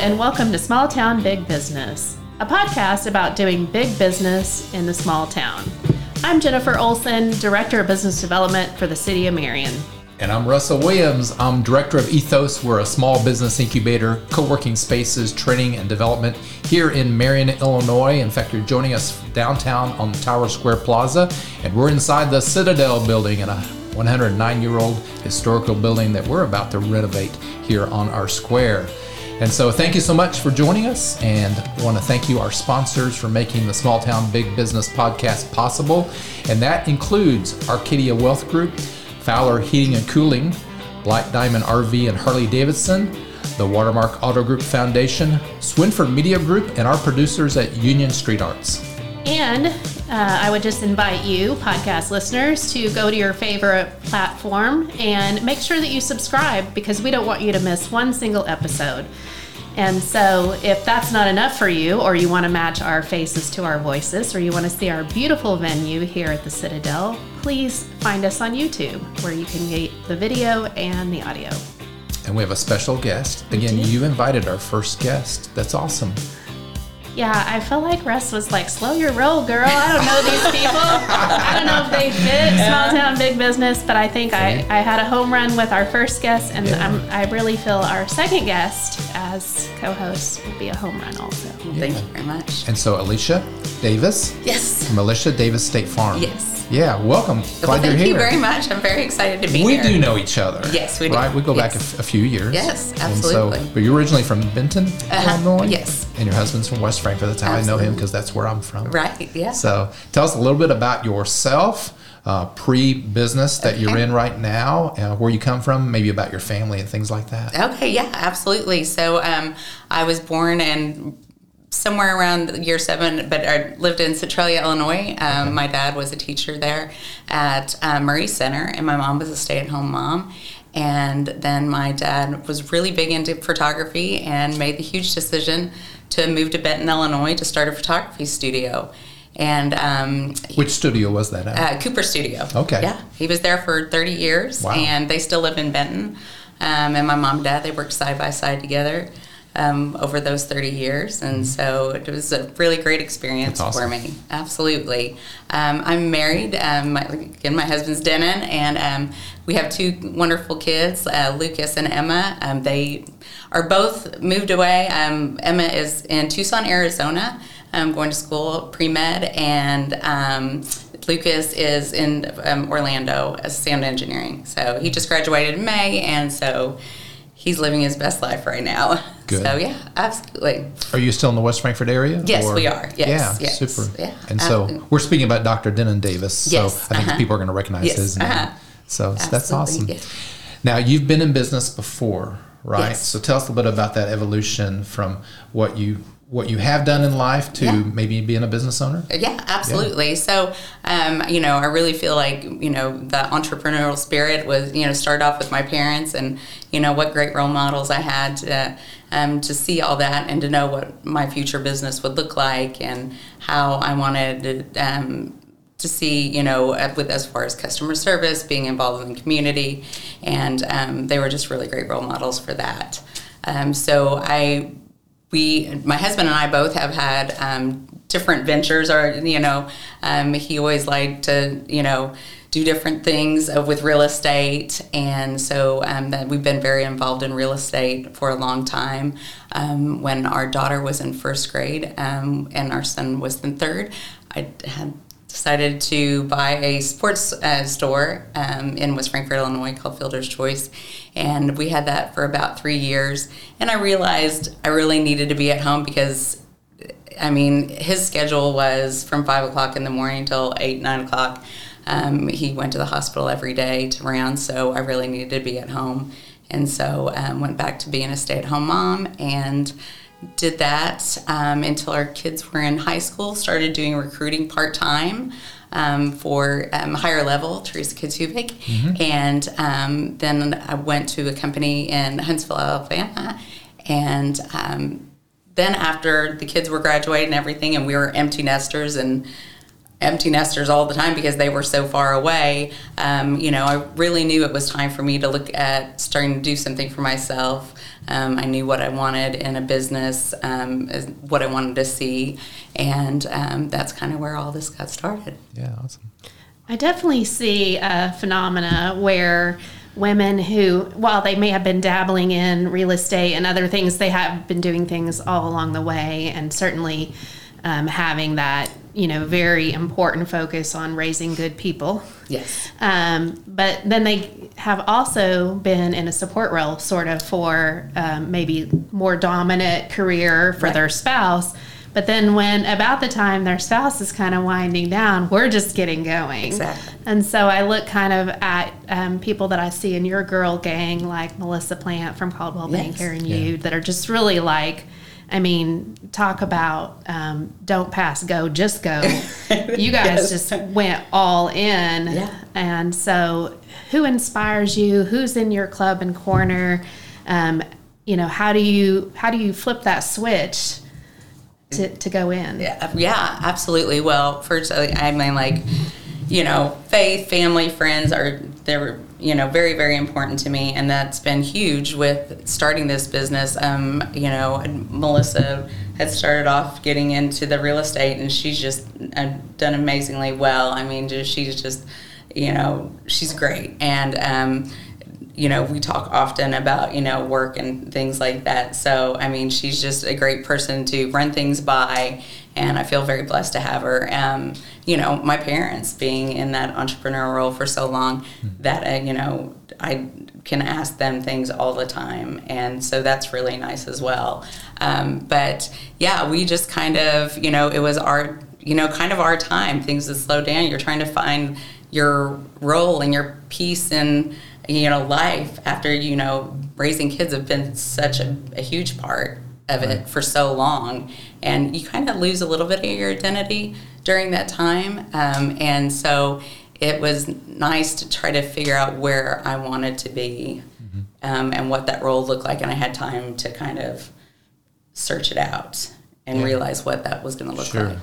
and welcome to Small Town Big Business, a podcast about doing big business in the small town. I'm Jennifer Olson, Director of Business Development for the City of Marion. And I'm Russell Williams. I'm Director of Ethos. We're a small business incubator, co working spaces, training, and development here in Marion, Illinois. In fact, you're joining us downtown on Tower Square Plaza, and we're inside the Citadel building in a 109 year old historical building that we're about to renovate here on our square. And so, thank you so much for joining us, and I want to thank you, our sponsors, for making the Small Town Big Business podcast possible. And that includes Arcadia Wealth Group. Fowler Heating and Cooling, Black Diamond RV and Harley Davidson, the Watermark Auto Group Foundation, Swinford Media Group, and our producers at Union Street Arts. And uh, I would just invite you, podcast listeners, to go to your favorite platform and make sure that you subscribe because we don't want you to miss one single episode. And so, if that's not enough for you, or you want to match our faces to our voices, or you want to see our beautiful venue here at the Citadel, please find us on YouTube where you can get the video and the audio. And we have a special guest. Again, you invited our first guest. That's awesome. Yeah, I feel like Russ was like, slow your roll, girl. I don't know these people. I don't know if they fit small town, big business, but I think I, I had a home run with our first guest, and yeah. i really feel our second guest as co host will be a home run also. Well, thank you very much. And so, Alicia Davis. Yes. From Alicia Davis State Farm. Yes. Yeah, welcome. Glad well, thank you very much. I'm very excited to be we here. We do know each other. Yes, we do. Right? We go yes. back a, f- a few years. Yes, absolutely. And so, but you're originally from Benton, uh-huh. Illinois? Yes. And your husband's from West Frankfort. That's how absolutely. I know him because that's where I'm from. Right, yeah. So tell us a little bit about yourself. Uh, pre-business that okay. you're in right now, uh, where you come from, maybe about your family and things like that. Okay, yeah, absolutely. So um, I was born and somewhere around year seven, but I lived in Centralia, Illinois. Um, okay. My dad was a teacher there at uh, Murray Center, and my mom was a stay at home mom. And then my dad was really big into photography and made the huge decision to move to Benton, Illinois to start a photography studio. And um, which studio was that at? Uh, Cooper Studio. Okay. Yeah, he was there for 30 years, wow. and they still live in Benton. Um, and my mom and dad they worked side by side together um, over those 30 years. And mm-hmm. so it was a really great experience awesome. for me. Absolutely. Um, I'm married. Um, my, again, my husband's Denon, and um, we have two wonderful kids, uh, Lucas and Emma. Um, they are both moved away. Um, Emma is in Tucson, Arizona. I'm going to school pre med, and Lucas is in Orlando as sound engineering. So he just graduated in May, and so he's living his best life right now. Good. So yeah, absolutely. Are you still in the West Frankfort area? Yes, or? we are. Yes, yeah, yes. super. Yeah, and so we're speaking about Dr. Denon Davis. So yes, I think uh-huh. people are going to recognize yes, his name. Uh-huh. So, that's awesome. Now you've been in business before, right? Yes. So tell us a little bit about that evolution from what you what you have done in life to yeah. maybe being a business owner? Yeah, absolutely. Yeah. So, um, you know, I really feel like, you know, the entrepreneurial spirit was, you know, started off with my parents and, you know, what great role models I had to, um, to see all that and to know what my future business would look like and how I wanted to, um, to see, you know, with as far as customer service, being involved in the community, and um, they were just really great role models for that. Um, so I we, my husband and I both have had um, different ventures, or you know, um, he always liked to, you know, do different things with real estate, and so um, that we've been very involved in real estate for a long time. Um, when our daughter was in first grade um, and our son was in third, I had decided to buy a sports uh, store um, in West Frankfort, Illinois called Fielder's Choice. And we had that for about three years. And I realized I really needed to be at home because, I mean, his schedule was from 5 o'clock in the morning till 8, 9 o'clock. Um, he went to the hospital every day to round, so I really needed to be at home. And so um, went back to being a stay at home mom and did that um, until our kids were in high school, started doing recruiting part time. Um, for um, higher level, Teresa Katsubik. Mm-hmm. And um, then I went to a company in Huntsville, Alabama. And um, then after the kids were graduating and everything, and we were empty nesters, and empty nesters all the time because they were so far away. Um, you know, I really knew it was time for me to look at starting to do something for myself. Um, I knew what I wanted in a business, um, what I wanted to see, and um, that's kind of where all this got started. Yeah, awesome. I definitely see a phenomena where women who, while they may have been dabbling in real estate and other things, they have been doing things all along the way, and certainly um, having that, you know, very important focus on raising good people. Yes. Um, but then they have also been in a support role, sort of, for um, maybe more dominant career for Right. their spouse. But then, when about the time their spouse is kind of winding down, we're just getting going. Exactly. And so I look kind of at um, people that I see in your girl gang, like Melissa Plant from Coldwell Bank Yes. here in Yeah. you, that are just really like, I mean, talk about um, don't pass go, just go. you guys Yes. just went all in. Yeah. And so, who inspires you? Who's in your club and corner? Um, you know, how do you how do you flip that switch to, to go in? Yeah, yeah, absolutely. Well, first, I mean, like, you know, faith, family, friends are they're you know very very important to me, and that's been huge with starting this business. Um, you know, Melissa had started off getting into the real estate, and she's just uh, done amazingly well. I mean, she's just you know she's great, and um, you know, we talk often about, you know, work and things like that. So, I mean, she's just a great person to run things by, and I feel very blessed to have her. Um, you know, my parents being in that entrepreneurial role for so long that, uh, you know, I can ask them things all the time. And so that's really nice as well. Um, but yeah, we just kind of, you know, it was our, you know, kind of our time. Things that slow down. You're trying to find your role and your piece in you know life after you know raising kids have been such a, a huge part of it for so long. And you kind of lose a little bit of your identity during that time. Um, and so it was nice to try to figure out where i wanted to be um, and what that role looked like. And i had time to kind of search it out and Yeah. realize what that was going to look Sure. like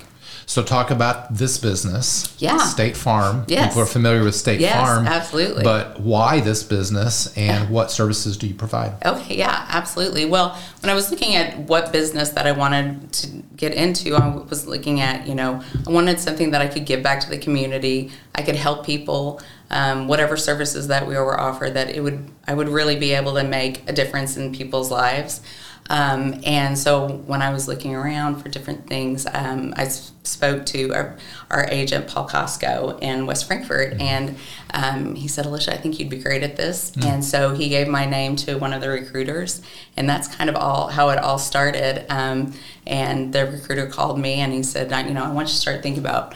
So talk about this business. Yeah. State Farm. Yes. People are familiar with State Yes, Farm. absolutely. But why this business and what services do you provide? Okay, yeah, absolutely. Well, when I was looking at what business that I wanted to get into, I was looking at, you know, I wanted something that I could give back to the community. I could help people, um, whatever services that we were offered, that it would, I would really be able to make a difference in people's lives. Um, and so when I was looking around for different things, um, I spoke to our, our agent, Paul Costco, in West Frankfort, and um, he said, Alicia, I think you'd be great at this. And so he gave my name to one of the recruiters, and that's kind of all how it all started. Um, and the recruiter called me and he said, "I- You know, I want you to start thinking about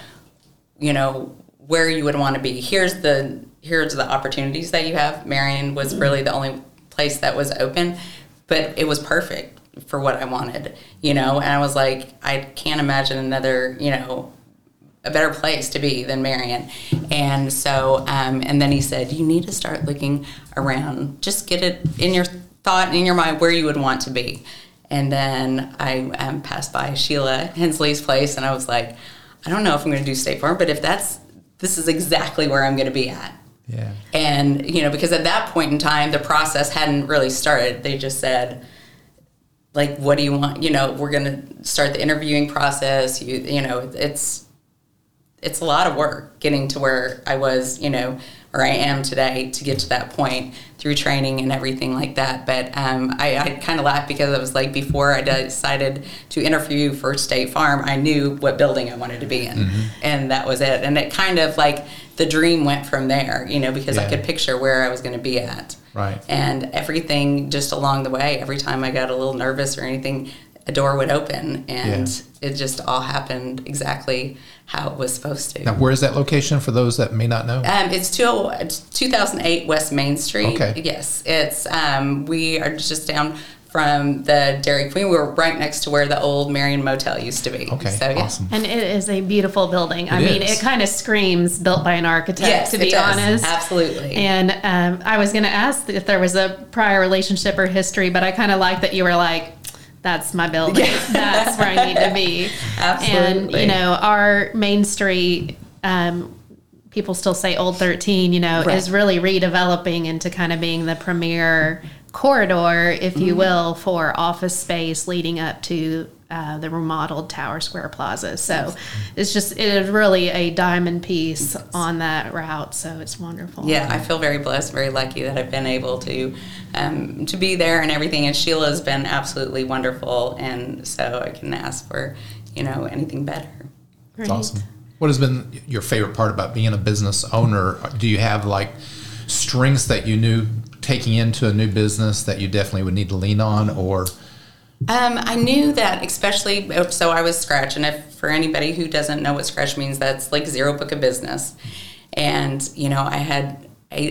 you know where you would want to be. Here's the here's the opportunities that you have. Marion was really the only place that was open but it was perfect for what i wanted you know? And i was like i can't imagine another you know a better place to be than marion. And so um, and then he said you need to start looking around. Just get it in your thought in your mind where you would want to be. And then i um, passed by sheila hensley's place and i was like I don't know if I'm going to do State Farm, but if that's this is exactly where I'm going to be at. Yeah. And you know, because at that point in time, the process hadn't really started. They just said, like, what do you want? You know, we're going to start the interviewing process. You, you know, it's it's a lot of work getting to where I was, you know, where I am today to get to that point through training and everything like that. But um, I, I kind of laughed because I was like, before I decided to interview for State Farm, I knew what building I wanted to be in, and that was it. And it kind of like the dream went from there, you know, because I could picture where I was going to be at. Right. And everything just along the way, every time I got a little nervous or anything, a door would open, and it just all happened exactly how it was supposed to. Now, where is that location for those that may not know? Um, it's, two, it's 2008 West Main Street. Okay. Yes, it's um, we are just down from the Dairy Queen. We were right next to where the old Marion Motel used to be. Okay. So, yeah. Awesome. And it is a beautiful building. I It mean, is. it kind of screams built by an architect, Yes, to it be does. honest. Absolutely. And um, I was going to ask if there was a prior relationship or history, but I kind of like that you were like, that's my building. That's where I need to be. Absolutely. And you know, our Main Street. Um, people still say Old 13, you know, Right. is really redeveloping into kind of being the premier corridor, if Mm-hmm. you will, for office space leading up to uh, the remodeled Tower Square Plaza. So it's just, it is really a diamond piece on that route. So it's wonderful. Yeah, I feel very blessed, very lucky that I've been able to um, to be there and everything. And Sheila's been absolutely wonderful, and so I can ask for you know anything better. It's Great. awesome. What has been your favorite part about being a business owner? Do you have like strengths that you knew taking into a new business that you definitely would need to lean on, or Um, I knew that, especially so I was Scratch, and if for anybody who doesn't know what Scratch means, that's like zero book of business. And you know, I had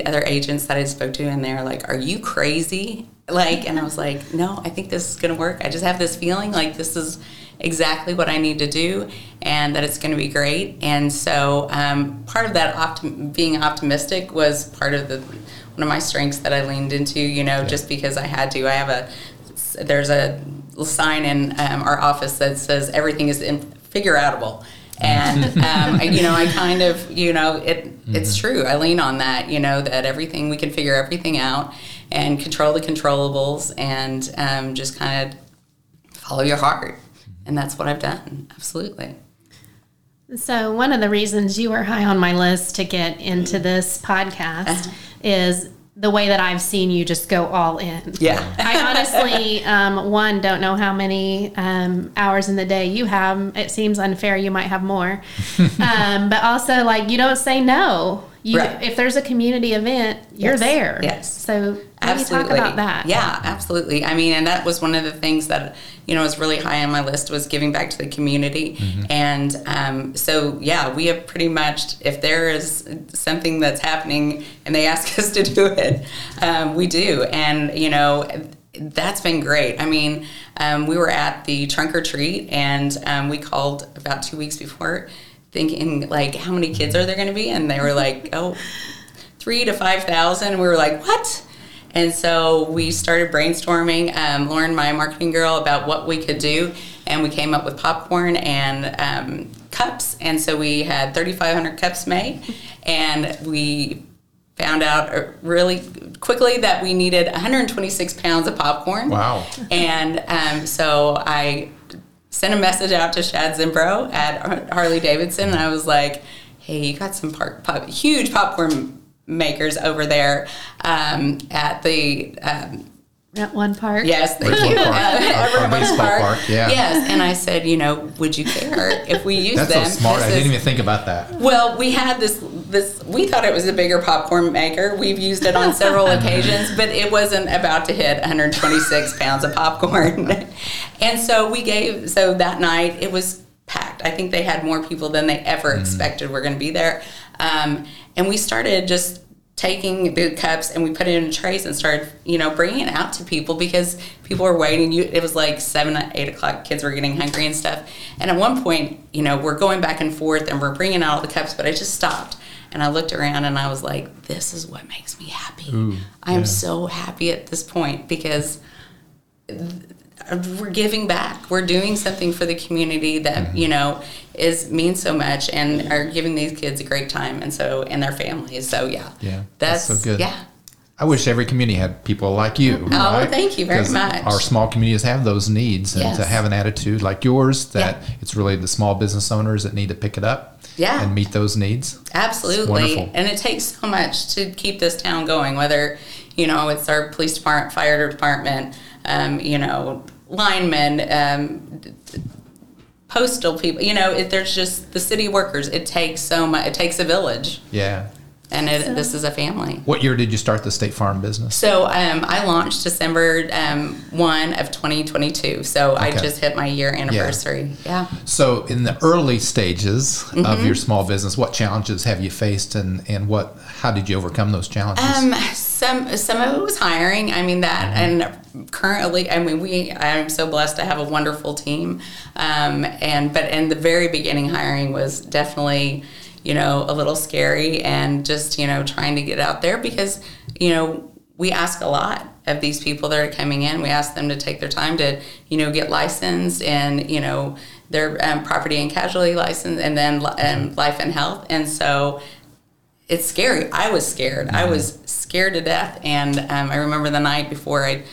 other agents that I spoke to, and they're like, "Are you crazy?" Like, and I was like, "No, I think this is gonna work. I just have this feeling like this is exactly what I need to do, and that it's gonna be great." And so, um, part of that being optimistic was part of the one of my strengths that I leaned into. You know, just because I had to. I have a there's a sign in um, our office that says everything is in figure outable and um, I- you know i kind of you know it it's true. I lean on that you know that everything we can figure everything out and control the controllables and um, just kind of follow your heart. And that's what i've done. Absolutely. So, one of the reasons you were high on my list to get into this podcast Uh-huh. is the way that I've seen you just go all in. yeah I honestly, um, one, don't know how many um, hours in the day you have. It seems unfair. You might have more. um, but also, like, you don't say no. You, Right. If there's a community event, you're Yes. there. Yes. So, maybe talk about that. Yeah, absolutely. I mean, and that was one of the things that you know was really high on my list was giving back to the community. And um, so, yeah, we have pretty much if there is something that's happening and they ask us to do it, um, we do. And you know. That's been great. I mean, um, we were at the trunk or treat, and um, we called about two weeks before, thinking like, how many kids are there going to be? And they were like, oh, three to five thousand. We were like, what? And so we started brainstorming, um, Lauren, my marketing girl, about what we could do, and we came up with popcorn and um, cups. And so we had 3,500 cups made, and we found out uh, really quickly that we needed 126 pounds of popcorn. Wow. And um, so I sent a message out to Shad Zimbro at Harley Davidson, and I was like, "Hey, you got some pop, pop, huge popcorn makers over there um, at the." Um, At one part. Yes, thank Ridgewood you. Park. Our- our baseball park, yeah. Yes, and I said, you know, would you care if we use that's them? so smart. I This didn't even think about that. well, we had this this we thought it was a bigger popcorn maker. We've used it on several occasions, but it wasn't about to hit 126 pounds of popcorn. and so we gave so that night it was packed. I think they had more people than they ever expected were going to be there. Um, and we started just taking the cups and we put it in trays and started, you know, bringing it out to people because people were waiting. You, it was like seven, eight o'clock. Kids were getting hungry and stuff. And at one point, you know, we're going back and forth and we're bringing out all the cups, but I just stopped and I looked around and I was like, this is what makes me happy. Ooh, I am yeah. so happy at this point because we're giving back. We're doing something for the community that Mm-hmm. you know is means so much, and are giving these kids a great time, and so and their families. So yeah, Yeah, that's, that's so good. Yeah, I wish every community had people like you. Oh, thank you very much. Our small communities have those needs, and to have an attitude like yours that Yeah. it's really the small business owners that need to pick it up Yeah. and meet those needs. absolutely. And it takes so much to keep this town going. Whether you know it's our police department, fire department, um, you know, linemen. Um, postal people you know it, there's just the city workers it takes so much it takes a village Yeah. And it, this is a family What year did you start the State Farm business? So um, I launched December um, one of 2022. So I just hit my year anniversary. Yeah. So, in the early stages Mm-hmm. of your small business, what challenges have you faced, and, and what how did you overcome those challenges? Um, some some of it was hiring. I mean that, and currently, I mean we. I'm so blessed to have a wonderful team. Um, and but in the very beginning, hiring was definitely, you know, a little scary, and just you know trying to get out there because you know we ask a lot of these people that are coming in. We ask them to take their time to, you know, get licensed and, you know, their um, property and casualty license and then um, life and health. And so it's scary. I was scared. I was scared to death. And um, I remember the night before I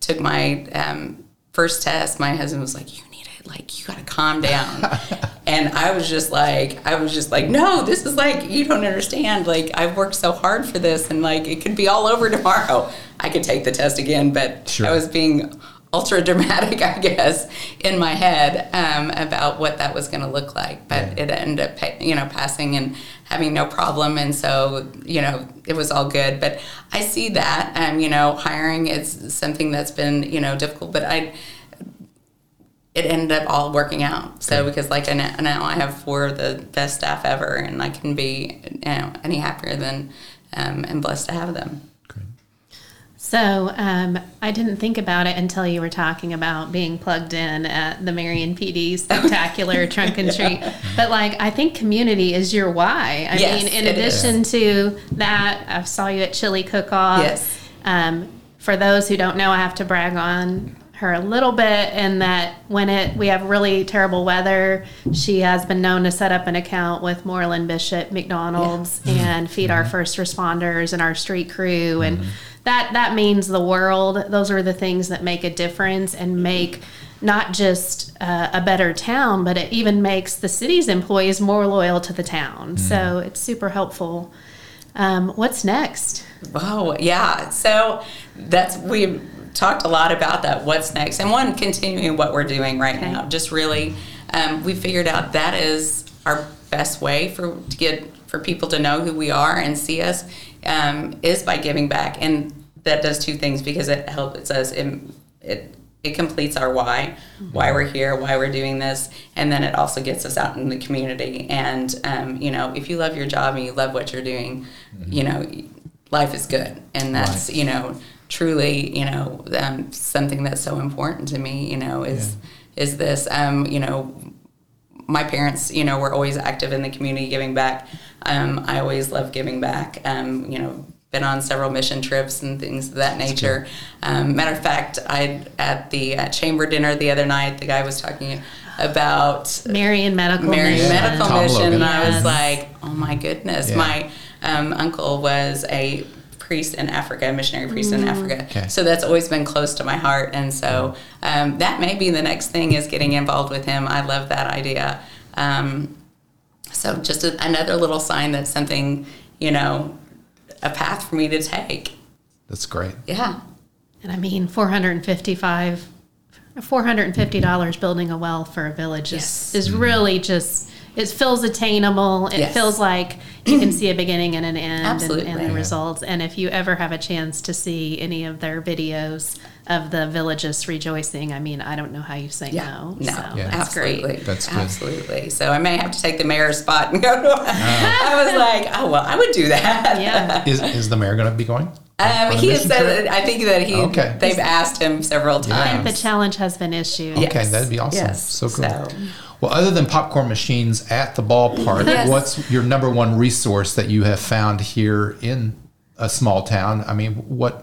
took my um, first test, my husband was like, "You need it. Like, you got to calm down." and I was just like, I was just like, "No, this is like you don't understand. Like, I've worked so hard for this, and like it could be all over tomorrow. I could take the test again, but Sure. I was being ultra dramatic, I guess, in my head um, about what that was going to look like. But it ended up, you know, passing and having no problem, and so you know, it was all good. But I see that, um, you know, hiring is something that's been you know difficult, but I. It ended up all working out. So because like I now, now I have four of the best staff ever, and I can be you know any happier than um, and blessed to have them. Great. So um, I didn't think about it until you were talking about being plugged in at the Marion PD spectacular trunk and treat. But like, I think community is your why. I Yes, mean, in it is. addition to that, I saw you at Chili Cook Off. Yes. Um, for those who don't know, I have to brag on her a little bit in that when it we have really terrible weather, she has been known to set up an account with Moreland Bishop McDonald's and feed our first responders and our street crew and that that means the world. Those are the things that make a difference and make not just uh, a better town, but it even makes the city's employees more loyal to the town. So it's super helpful. Um, what's next? Oh, yeah. So that's we've talked a lot about that. What's next? And one, continuing what we're doing right Okay. now. Just really, um, we figured out that is our best way for to get for people to know who we are and see us um, is by giving back, and that does two things because it helps us. It, it it completes our why, why we're here, why we're doing this, and then it also gets us out in the community. And um, you know, if you love your job and you love what you're doing, you know, life is good, and that's you know truly you know um, something that's so important to me. You know, is is this um, you know my parents, you know, were always active in the community giving back. Um, I always love giving back. Um, you know, been on several mission trips and things of that nature. Um, matter of fact, I at the uh, chamber dinner the other night, the guy was talking about Marion Medical Marion Mission. Medical Tom Mission, Logan. and I was Yes. like, oh my goodness, Yeah. my um, uncle was a priest in Africa, missionary priest in Africa. Okay. So that's always been close to my heart, and so um, that may be the next thing is getting involved with him. I love that idea. Um, so just a, another little sign that something, you know, a path for me to take. That's great. Yeah. And I mean, 455 $450 building a well for a village Yes. is, is really just, it feels attainable. It Yes. feels like you can see a beginning and an end and, Absolutely. and the Yeah. results. And if you ever have a chance to see any of their videos of the villages rejoicing, I mean, I don't know how you say Yeah, no. no, So Yeah. that's absolutely, great. That's good. absolutely. So I may have to take the mayor's spot and go. To, I was like, oh well, I would do that. Yeah. Is, is the mayor going to be going? Um, he has said trip? I think that he Okay. they've asked him several Yeah. I think the challenge has been issued. Okay, Yes. that'd be awesome. Yes. So cool. So- Well, other than popcorn machines at the ballpark, Yes. what's your number one resource that you have found here in a small town? I mean, what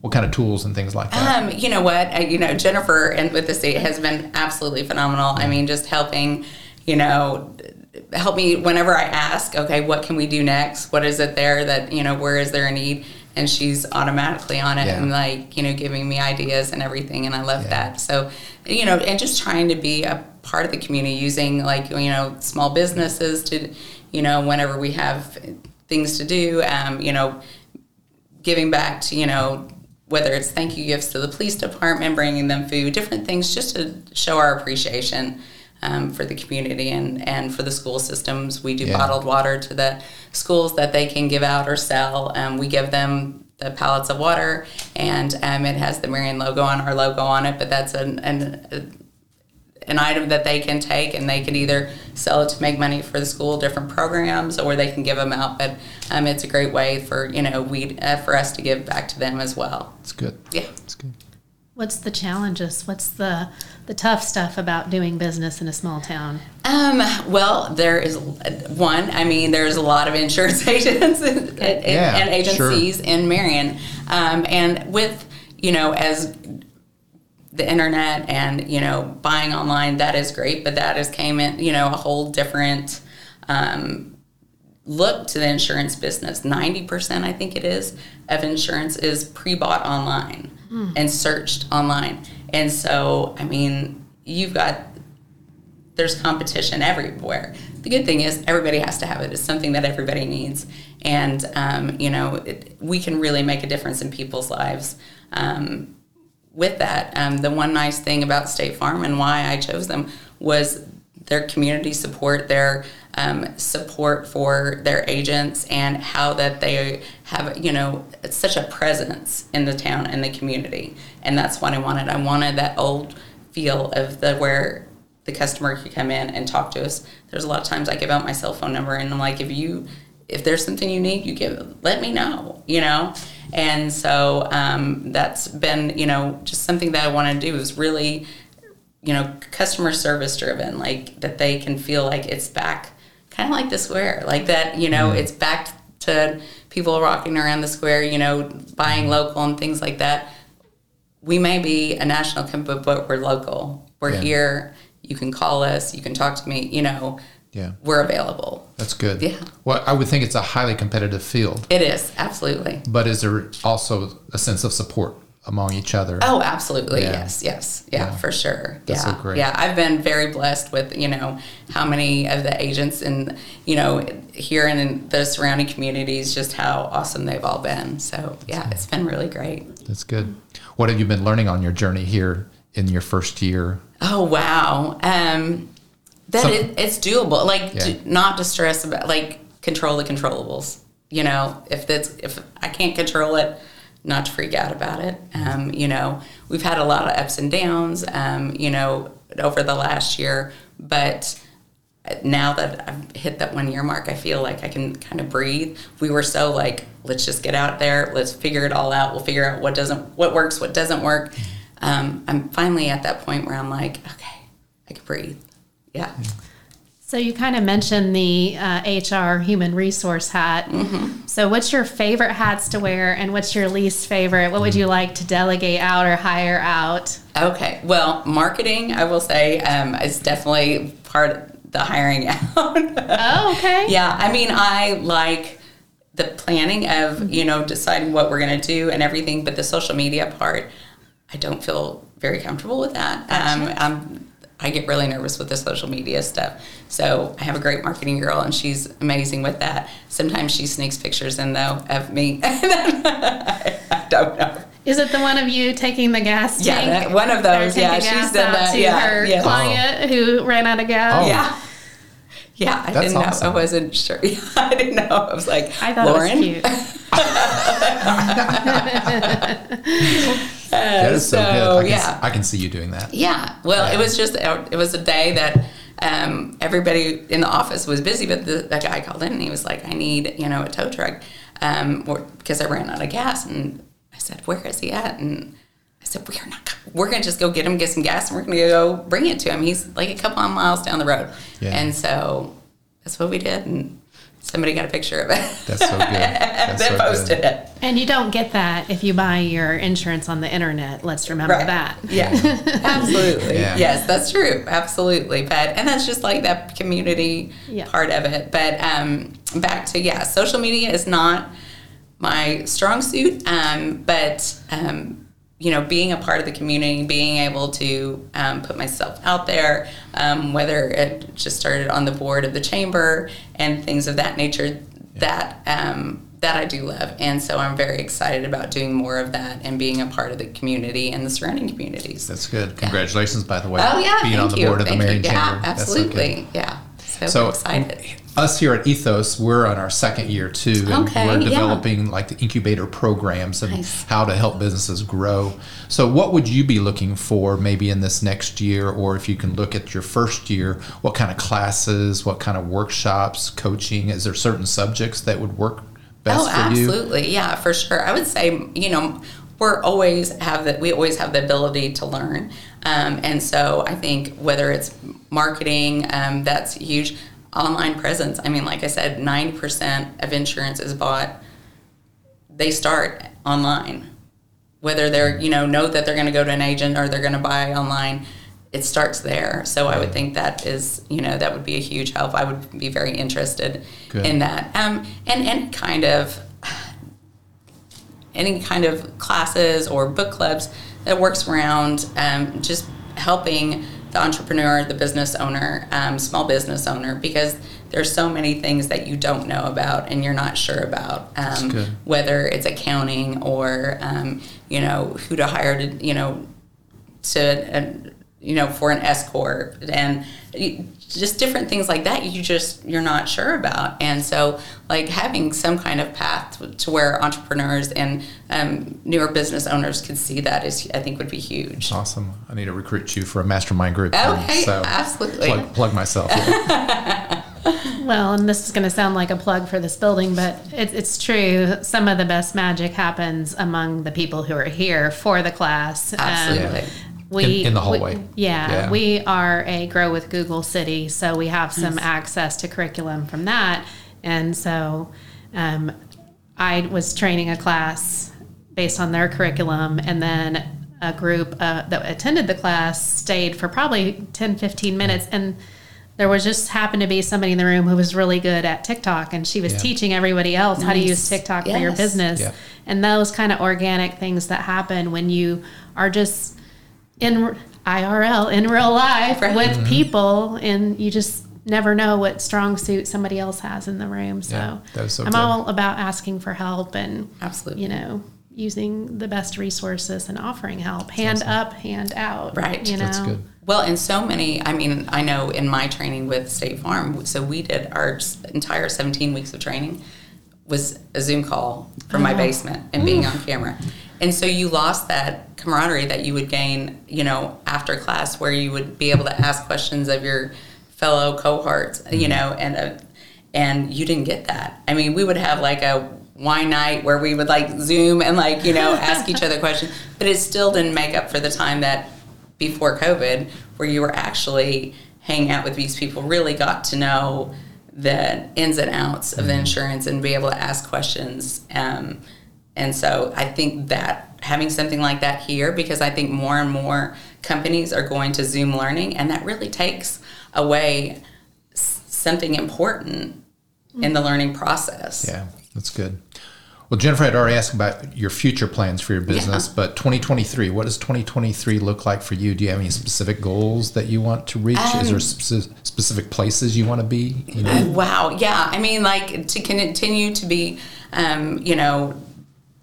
what kind of tools and things like that? Um, you know what? I, you know, Jennifer and with the state has been absolutely phenomenal. I mean, just helping, you know, help me whenever I ask, okay, what can we do next? What is it there that, you know, where is there a need? And she's automatically on it Yeah. and like, you know, giving me ideas and everything. And I love Yeah. that. So, you know, and just trying to be a part of the community using like, you know, small businesses to, you know, whenever we have things to do, um, you know, giving back to you know whether it's thank you gifts to the police department bringing them food different things just to show our appreciation um, for the community and, and for the school systems we do Yeah. bottled water to the schools that they can give out or sell um, we give them the pallets of water and um, it has the marion logo on our logo on it but that's an, an an item that they can take and they can either sell it to make money for the school different programs or they can give them out but um, it's a great way for you know we uh, for us to give back to them as well It's good. yeah It's good. What's the challenges? What's the the tough stuff about doing business in a small town? Um, well, there is one. I mean, there's a lot of insurance agents and, and, Yeah, and sure. agencies in Marion, um, and with you know as the internet and you know buying online that is great but that has came in you know a whole different um, look to the insurance business 90% i think it is of insurance is pre-bought online and searched online and so i mean you've got there's competition everywhere. The good thing is everybody has to have it. It's something that everybody needs, and um, you know it, we can really make a difference in people's lives. Um, with that, um, the one nice thing about State Farm and why I chose them was their community support, their um, support for their agents, and how that they have you know such a presence in the town and the community, and that's what I wanted. I wanted that old feel of the where the customer could come in and talk to us. There's a lot of times I give out my cell phone number and I'm like, if you, if there's something you need, you give, let me know, you know? And so um, that's been, you know, just something that I want to do is really, you know, customer service driven, like that they can feel like it's back, kind of like the square, like that, you know, mm-hmm. it's back to people rocking around the square, you know, buying mm-hmm. local and things like that. We may be a national company, but we're local. We're Yeah. here. You can call us. You can talk to me. You know, Yeah. we're available. That's good. Yeah. Well, I would think it's a highly competitive field, It is absolutely. but is there also a sense of support among each other? Oh, absolutely. Yeah. Yes, yes, yeah, Yeah. for sure. That's yeah, so yeah. I've been very blessed with you know how many of the agents and you know here and in the surrounding communities, just how awesome they've all been. So yeah, it's been really great. That's good. What have you been learning on your journey here in your first year? Oh wow, um, that it, it's doable. Like Yeah. do, not to stress about like control the controllables. You know, if that's if I can't control it, not to freak out about it. Um, you know, we've had a lot of ups and downs. Um, you know, over the last year, but now that I've hit that one year mark, I feel like I can kind of breathe. We were so like, let's just get out there, let's figure it all out. We'll figure out what doesn't, what works, what doesn't work. Um, I'm finally at that point where I'm like, okay, I can breathe. Yeah. So you kind of mentioned the uh, HR human resource hat. So what's your favorite hats to wear, and what's your least favorite? What would you like to delegate out or hire out? Okay. Well, marketing, I will say, um, is definitely part of the hiring out. Oh, okay. Yeah, I mean, I like the planning of you know deciding what we're gonna do and everything, but the social media part, I don't feel very comfortable with that. Um, I'm, I get really nervous with the social media stuff. So I have a great marketing girl, and she's amazing with that. Sometimes she sneaks pictures in though of me. I don't know. Is it the one of you taking the gas Yeah, tank? that- one of those. Yeah, she's gas done that. To Yeah, her yeah. client who ran out of gas. Oh. Yeah. Yeah, I That's didn't know. I wasn't sure. I didn't know. I was like, I thought Lauren, it was cute. That is so, so, good. I can, yeah. I can see you doing that. Yeah. Well, Yeah. it was just it was a day that um, everybody in the office was busy, but the, the guy called in and he was like, "I need you know a tow truck um, or- because I ran out of gas." And I said, "Where is he at?" And I said, "We're not. We're gonna just go get him, get some gas, and we're gonna go bring it to him. He's like a couple of miles down the road." Yeah. And so that's what we did, and somebody got a picture of it. That's so good. That's then so posted good. it. And you don't get that if you buy your insurance on the internet. Let's remember Right. that. Yeah, absolutely. Yeah. Yes, that's true. Absolutely. But and that's just like that community Yeah. part of it. But um, back to yeah, social media is not my strong suit. Um, but um, you know, being a part of the community, being able to um, put myself out there, um, whether it just started on the board of the chamber and things of that nature, that um, that I do love, and so I'm very excited about doing more of that and being a part of the community and the surrounding communities. That's good. Congratulations, by the way. oh yeah, being thank on the you. board of the Thank Marion you. Chamber. Yeah, That's so absolutely. yeah, so, So excited. Us here at Ethos, we're on our second year too, and Okay, we're yeah. developing like the incubator programs and Nice. how to help businesses grow. So, what would you be looking for maybe in this next year, or if you can look at your first year, what kind of classes, what kind of workshops, coaching? Is there certain subjects that would work best oh, for you? absolutely. Yeah, for sure. I would say, you know, we're always have that we always have the ability to learn. Um, and so I think whether it's marketing, um, that's huge. Online presence. I mean, like I said, nine percent of insurance is bought. They start online, whether they're you know know that they're going to go to an agent or they're going to buy online. It starts there. So I would think that is you know that would be a huge help. I would be very interested Good. in that. Um, and any kind of any kind of classes or book clubs that works around um, just helping the entrepreneur, the business owner, um, small business owner, because there's so many things that you don't know about and you're not sure about, um, whether it's accounting or um, you know who to hire to you know to uh, you know for an S corp and just different things like that you just you're not sure about and so like having some kind of path to where entrepreneurs and um, newer business owners could see that is I think would be huge. Awesome. I need to recruit you for a mastermind group. Okay, so absolutely. plug, plug myself. yeah. Well, and this is going to sound like a plug for this building, but it, it's true. Some of the best magic happens among the people who are here for the class. Um, Absolutely. We In- in the hallway. we- yeah, Yeah. we are a grow with Google city, so we have some access to curriculum from that, and so um, I was training a class based on their curriculum, and then a group uh, that attended the class stayed for probably 10, 15 minutes, and there was just happened to be somebody in the room who was really good at TikTok, and she was Yeah. teaching everybody else how to use TikTok for your business, Yeah. and those kind of organic things that happen when you are just in IRL in real life Right. with mm-hmm. people, and you just never know what strong suit somebody else has in the room. So, Yeah, that so I'm good. all about asking for help and Absolutely. you know using the best resources and offering help, hand up, hand out. Right. You know. That's good. Well, and so many, I mean, I know in my training with State Farm, so we did our entire 17 weeks of training was a Zoom call from my oh. basement and being on mm. camera. And so you lost that camaraderie that you would gain, you know, after class where you would be able to ask questions of your fellow cohorts, you know, and uh, and you didn't get that. I mean, we would have like a wine night where we would like Zoom and like, you know, ask each other questions, but it still didn't make up for the time that before COVID, where you were actually hanging out with these people, really got to know the ins and outs of the insurance and be able to ask questions. Um, and so I think that having something like that here, because I think more and more companies are going to Zoom learning, and that really takes away something important in the learning process. Yeah, that's good. Well, Jennifer had already asked about your future plans for your business, Yeah. but 2023, what does 2023 look like for you? Do you have any specific goals that you want to reach? Is there Um, specific places you want to be? You know? Wow. Yeah. I mean, like to continue to be, um, you know,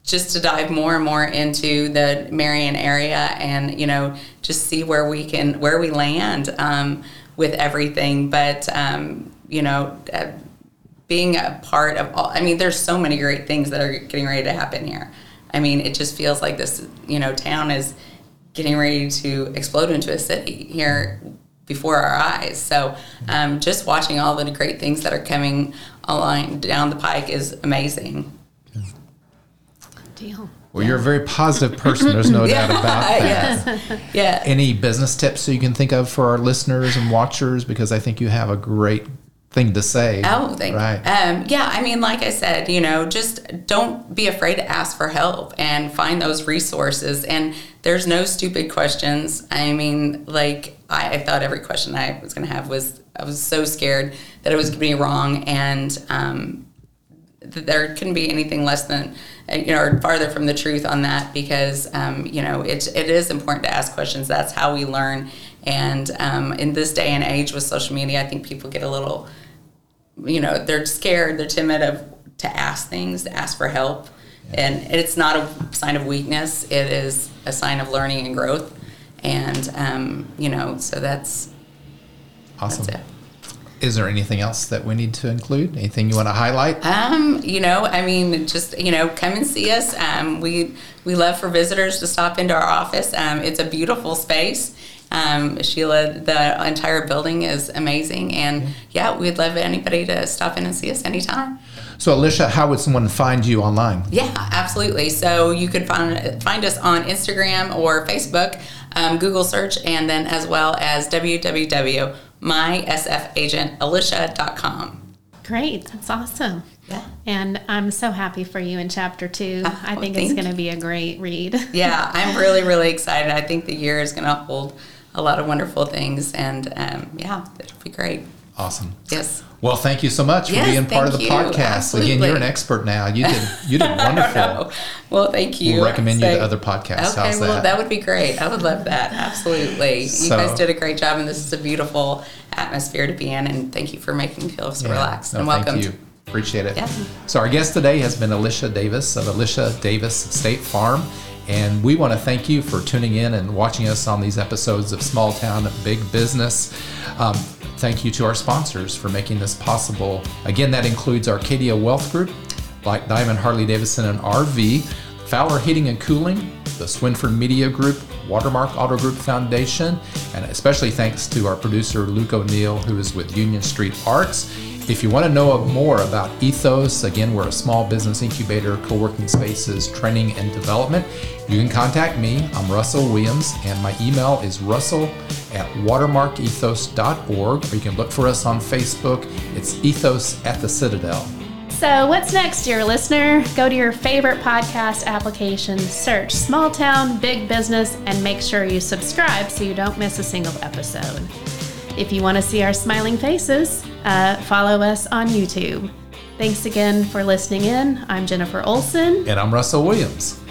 just to dive more and more into the Marion area and, you know, just see where we can, where we land um, with everything. But, um, you know, uh, being a part of all, I mean, there's so many great things that are getting ready to happen here. I mean, it just feels like this, you know, town is getting ready to explode into a city here before our eyes. So, um, just watching all the great things that are coming along down the pike is amazing. Deal. Well, you're a very positive person. There's no doubt about that. yes. Yeah. Any business tips so you can think of for our listeners and watchers? Because I think you have a great thing to say. Oh, thank right. Um, yeah, I mean, like I said, you know, just don't be afraid to ask for help and find those resources. And there's no stupid questions. I mean, like I, I thought every question I was going to have was I was so scared that it was going to be wrong, and um, there couldn't be anything less than uh, you know or farther from the truth on that because um, you know it, it is important to ask questions. That's how we learn. And um, in this day and age with social media i think people get a little you know they're scared they're timid of to ask things to ask for help. And it's not a sign of weakness. It is a sign of learning and growth. And um, you know so that's awesome. that's it Is there anything else that we need to include? Anything you want to highlight? Um, you know, I mean, just you know, come and see us. Um, we we love for visitors to stop into our office. Um, it's a beautiful space. Um, Sheila, the entire building is amazing, and yeah, we'd love anybody to stop in and see us anytime. So, Alicia, how would someone find you online? Yeah, absolutely. So you could find find us on Instagram or Facebook, um, Google search, and then as well as www.mysfagentalicia.com. Great. That's awesome. Yeah. And I'm so happy for you in chapter two. Oh, I think thank it's going to be a great read. Yeah, I'm really, really excited. I think the year is going to hold a lot of wonderful things, and um, yeah, it'll be great. Awesome. Yes. Well, thank you so much Yes, for being part of the you. podcast. Again, you're an expert now. You did you did wonderful. Well, thank you. We'll recommend you So- to other podcasts. Okay, How's well, that? that? would be great. I would love that. Absolutely. So- you guys did a great job, and this is a beautiful atmosphere to be in. And thank you for making me feel so Yeah. relaxed No, and welcome. Thank you. Appreciate it. Yeah. So our guest today has been Alicia Davis of Alicia Davis State Farm. And we want to thank you for tuning in and watching us on these episodes of Small Town Big Business. Um, thank you to our sponsors for making this possible. Again, that includes Arcadia Wealth Group, Black Diamond Harley Davidson and RV, Fowler Heating and Cooling, the Swinford Media Group, Watermark Auto Group Foundation, and especially thanks to our producer Luke O'Neill, who is with Union Street Arts. If you want to know more about Ethos, again, we're a small business incubator, co working spaces, training, and development. You can contact me. I'm Russell Williams, and my email is russell at watermarkethos.org, or you can look for us on Facebook. It's Ethos at the Citadel. So, what's next, dear listener? Go to your favorite podcast application, search Small Town Big Business, and make sure you subscribe so you don't miss a single episode. If you want to see our smiling faces, uh, follow us on YouTube. Thanks again for listening in. I'm Jennifer Olson. And I'm Russell Williams.